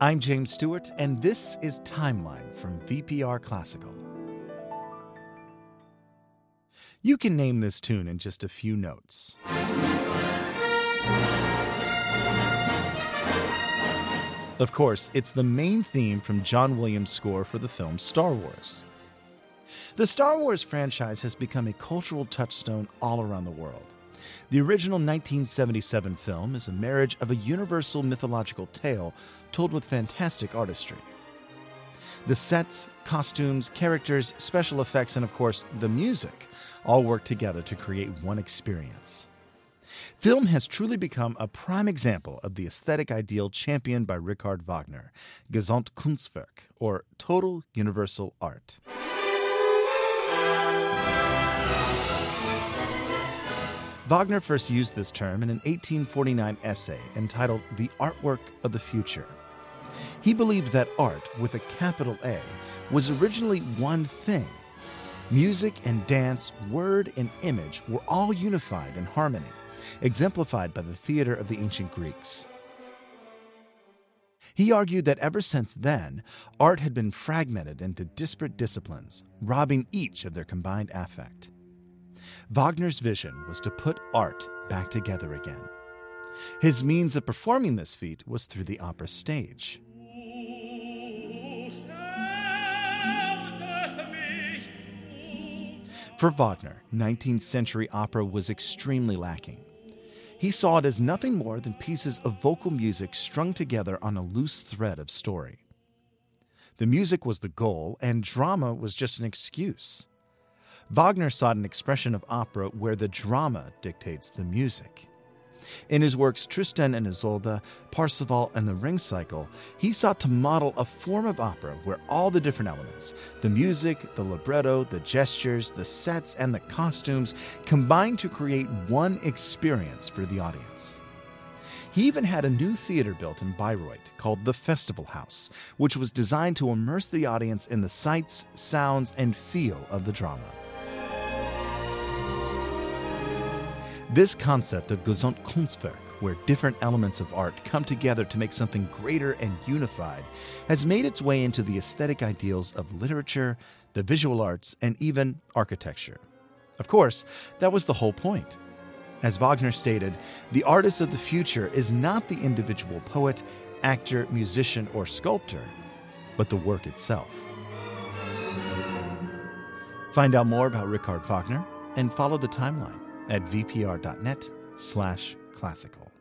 I'm James Stewart, and this is Timeline from VPR Classical. You can name this tune in just a few notes. Of course, it's the main theme from John Williams' score for the film Star Wars. The Star Wars franchise has become a cultural touchstone all around the world. The original 1977 film is a marriage of a universal mythological tale told with fantastic artistry. The sets, costumes, characters, special effects, and of course, the music all work together to create one experience. Film has truly become a prime example of the aesthetic ideal championed by Richard Wagner, Gesamtkunstwerk, or total universal art. Wagner first used this term in an 1849 essay entitled The Artwork of the Future. He believed that art, with a capital A, was originally one thing. Music and dance, word and image were all unified in harmony, exemplified by the theater of the ancient Greeks. He argued that ever since then, art had been fragmented into disparate disciplines, robbing each of their combined affect. Wagner's vision was to put art back together again. His means of performing this feat was through the opera stage. For Wagner, 19th century opera was extremely lacking. He saw it as nothing more than pieces of vocal music strung together on a loose thread of story. The music was the goal, and drama was just an excuse. Wagner sought an expression of opera where the drama dictates the music. In his works Tristan and Isolde, Parsifal, and the Ring Cycle, he sought to model a form of opera where all the different elements the music, the libretto, the gestures, the sets, and the costumes combine to create one experience for the audience. He even had a new theater built in Bayreuth called the Festival House, which was designed to immerse the audience in the sights, sounds, and feel of the drama. This concept of Gesamtkunstwerk, where different elements of art come together to make something greater and unified, has made its way into the aesthetic ideals of literature, the visual arts, and even architecture. Of course, that was the whole point. As Wagner stated, the artist of the future is not the individual poet, actor, musician, or sculptor, but the work itself. Find out more about Richard Wagner and follow the timeline at vpr.net slash classical.